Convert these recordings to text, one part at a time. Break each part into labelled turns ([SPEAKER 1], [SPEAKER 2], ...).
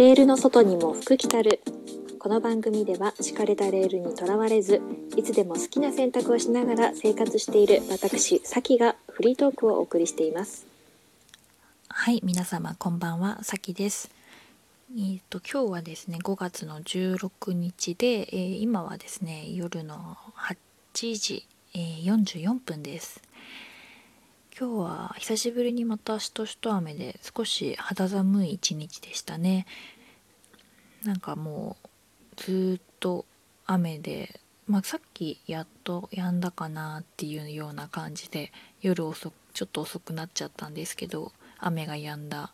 [SPEAKER 1] レールの外にも福来たる。この番組では敷かれたレールにとらわれずいつでも好きな選択をしながら生活している私さきがフリートークをお送りしています。
[SPEAKER 2] はい皆様こんばんはさきです。えーと、今日はですね5月の16日で、えー、今はですね夜の8時、えー、44分です。今日は久しぶりにまたしとしと雨で少し肌寒い一日でしたね。なんかもうずっと雨で、まあ、さっきやっと止んだかなっていうような感じで夜遅くちょっと遅くなっちゃったんですけど雨が止んだ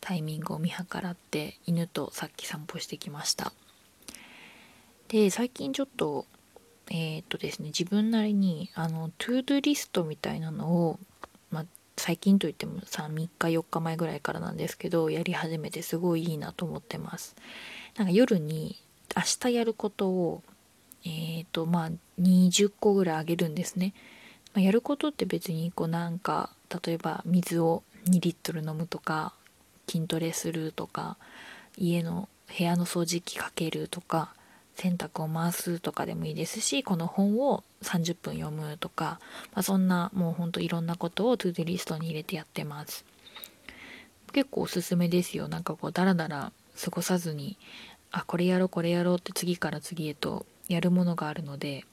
[SPEAKER 2] タイミングを見計らって犬とさっき散歩してきました。で最近ちょっとえー、っとですね自分なりにあのトゥードゥリストみたいなのを最近といってもさ3日4日前ぐらいからなんですけどやり始めてすごいいいなと思ってます。なんか夜に明日やることをえーとまあ20個ぐらいあげるんですね、まあ、やることって別にこうなんか例えば水を2リットル飲むとか筋トレするとか家の部屋の掃除機かけるとか洗濯を回すとかでもいいですしこの本を30分読むとか、まあ、そんなもうほんといろんなことを to do リストに入れてやってます。結構おすすめですよ。なんかこうダラダラ過ごさずにあこれやろうこれやろうって次から次へとやるものがあるので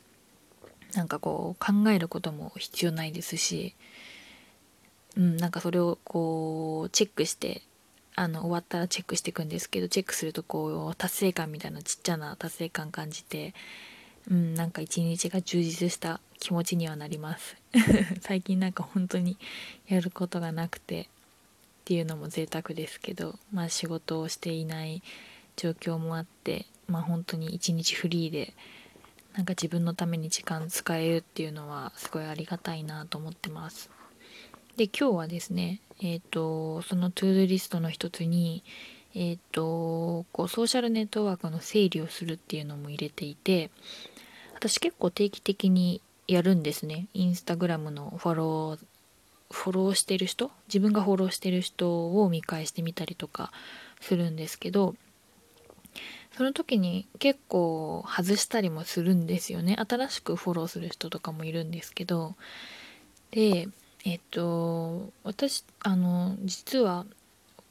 [SPEAKER 2] なんかこう考えることも必要ないですしうんなんかそれをこうチェックしてあの終わったらチェックしていくんですけどチェックするとこう達成感みたいなちっちゃな達成感感じてうんなんか一日が充実した気持ちにはなります。最近なんか本当にやることがなくてっていうのも贅沢ですけどまあ仕事をしていない状況もあってまあ本当に一日フリーでなんか自分のために時間使えるっていうのはすごいありがたいなと思ってます。で今日はですねえっ、ー、とそのトゥードリストの一つにえっ、ー、とこうソーシャルネットワークの整理をするっていうのも入れていて私結構定期的にやるんですね。インスタグラムのフォローフォローしてる人？自分がフォローしてる人を見返してみたりとかするんですけどその時に結構外したりもするんですよね。新しくフォローする人とかもいるんですけどでえっと私あの実は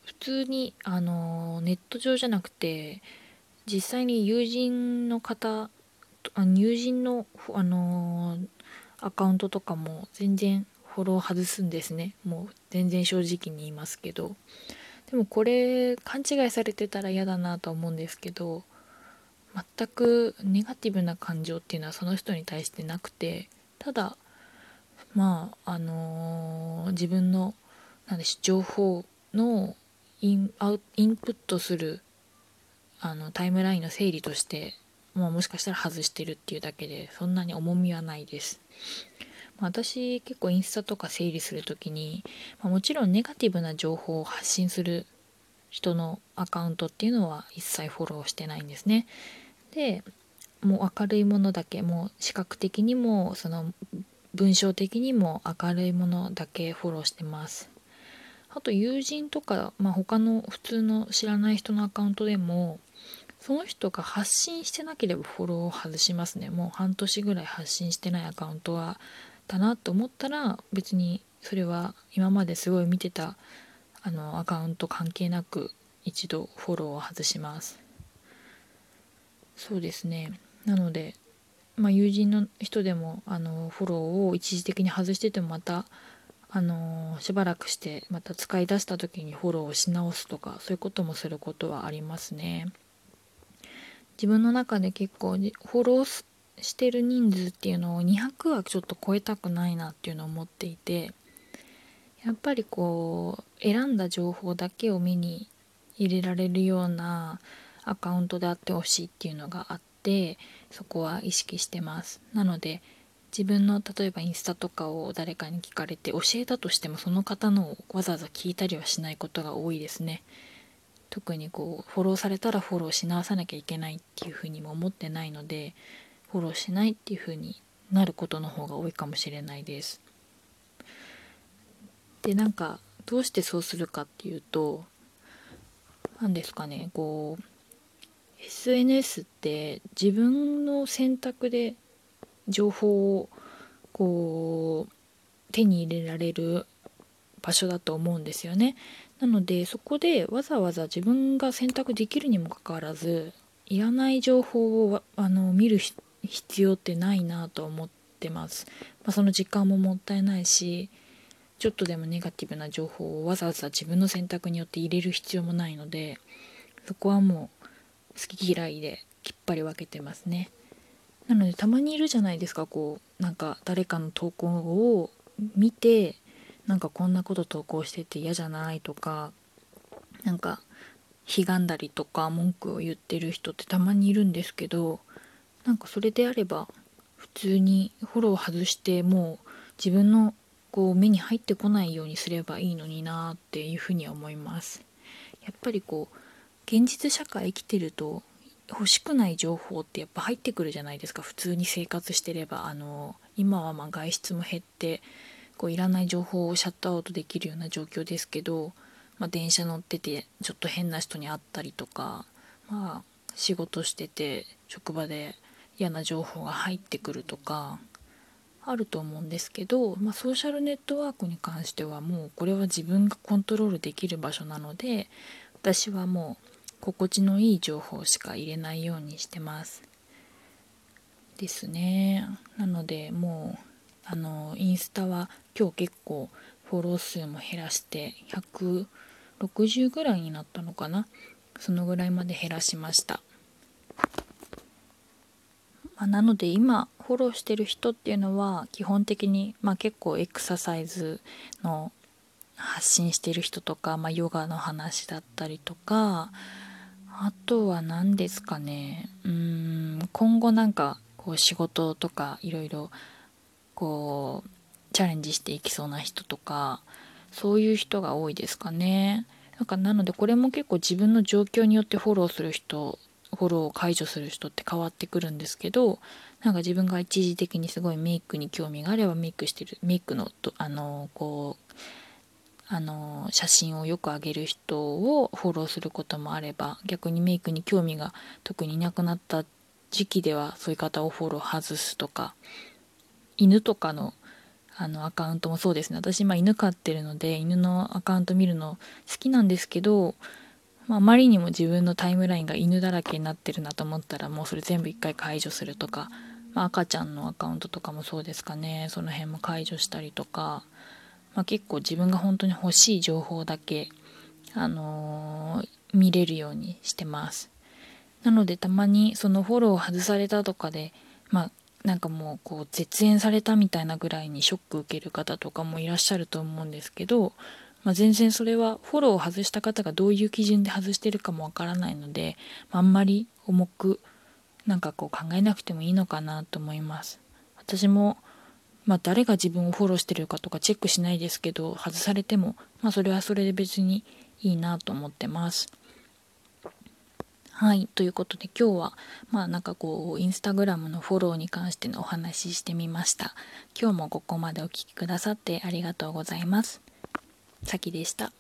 [SPEAKER 2] 普通にあのネット上じゃなくて実際に友人の方あ友人のあのアカウントとかも全然フォロー外すんですね。もう全然正直に言いますけど。でもこれ勘違いされてたら嫌だなと思うんですけど全くネガティブな感情っていうのはその人に対してなくてただまああのー、自分のなんでし情報のインアウインプットするあのタイムラインの整理として、まあ、もしかしたら外してるっていうだけでそんなに重みはないです。ま、私結構インスタとか整理する時に、ま、もちろんネガティブな情報を発信する人のアカウントっていうのは一切フォローしてないんですね。でもう明るいものだけもう視覚的にもその文章的にも明るいものだけフォローしてます。あと友人とか、まあ、他の普通の知らない人のアカウントでもその人が発信してなければフォローを外しますね。もう半年ぐらい発信してないアカウントはだなと思ったら別にそれは今まですごい見てたあのアカウント関係なく一度フォローを外します。そうですね。なのでまあ、友人の人でもあのフォローを一時的に外しててもまたあのしばらくしてまた使い出した時にフォローをし直すとかそういうこともすることはありますね。自分の中で結構フォローしてる人数っていうのを200はちょっと超えたくないなっていうのを思っていてやっぱりこう選んだ情報だけを目に入れられるようなアカウントであってほしいっていうのがあってそこは意識してます。なので自分の例えばインスタとかを誰かに聞かれて教えたとしてもその方のわざわざ聞いたりはしないことが多いですね。特にこうフォローされたらフォローし直さなきゃいけないっていうふうにも思ってないのでフォローしないっていうふうになることの方が多いかもしれないです。でなんかどうしてそうするかっていうと何ですかねこう SNS って自分の選択で情報をこう手に入れられる場所だと思うんですよね。なのでそこでわざわざ自分が選択できるにもかかわらずいらない情報をあの見る必要ってないなと思ってます。まあ、その時間ももったいないしちょっとでもネガティブな情報をわざわざ自分の選択によって入れる必要もないのでそこはもう好き嫌いできっぱり分けてますね。なのでたまにいるじゃないですかこうなんか誰かの投稿を見てなんかこんなこと投稿してて嫌じゃないとかなんかひがんだりとか文句を言ってる人ってたまにいるんですけどなんかそれであれば普通にフォロー外してもう自分のこう目に入ってこないようにすればいいのになっていうふうには思いますやっぱりこう現実社会生きてると欲しくない情報ってやっぱ入ってくるじゃないですか。普通に生活してれば。あの今はま外出も減ってこういらない情報をシャットアウトできるような状況ですけど、まあ、電車乗っててちょっと変な人に会ったりとか、まあ、仕事してて職場で嫌な情報が入ってくるとかあると思うんですけど、まあ、ソーシャルネットワークに関してはもうこれは自分がコントロールできる場所なので私はもう心地のいい情報しか入れないようにしてます。ですね。なのでもうあのインスタは今日結構フォロー数も減らして160ぐらいになったのかな。そのぐらいまで減らしました。まあ、なので今フォローしてる人っていうのは基本的に、まあ、結構エクササイズの発信してる人とか、まあ、ヨガの話だったりとかあとは何ですかねうん今後なんかこう仕事とかいろいろこうチャレンジしていきそうな人とかそういう人が多いですかね。なんかなのでこれも結構自分の状況によってフォローする人フォローを解除する人って変わってくるんですけどなんか自分が一時的にすごいメイクに興味があればメイクしてるメイクのあのこうあの写真をよく上げる人をフォローすることもあれば逆にメイクに興味が特にいなくなった時期ではそういう方をフォロー外すとか犬とかのあのアカウントもそうですね。私今犬飼ってるので犬のアカウント見るの好きなんですけどまあ、まりにも自分のタイムラインが犬だらけになってるなと思ったらもうそれ全部一回解除するとか、ま、赤ちゃんのアカウントとかもそうですかね。その辺も解除したりとか、まあ、結構自分が本当に欲しい情報だけ、あのー、見れるようにしてますなのでたまにそのフォローを外されたとかでまあなんかもうこう絶縁されたみたいなぐらいにショック受ける方とかもいらっしゃると思うんですけどまあ、全然それはフォローを外した方がどういう基準で外してるかもわからないので、あんまり重くなんかこう考えなくてもいいのかなと思います。私もまあ、誰が自分をフォローしてるかとかチェックしないですけど外されても、まあ、それはそれで別にいいなと思ってます。はいということで今日はまあなんかこうインスタグラムのフォローに関してのお話ししてみました。今日もここまでお聴きくださってありがとうございます。さきでした。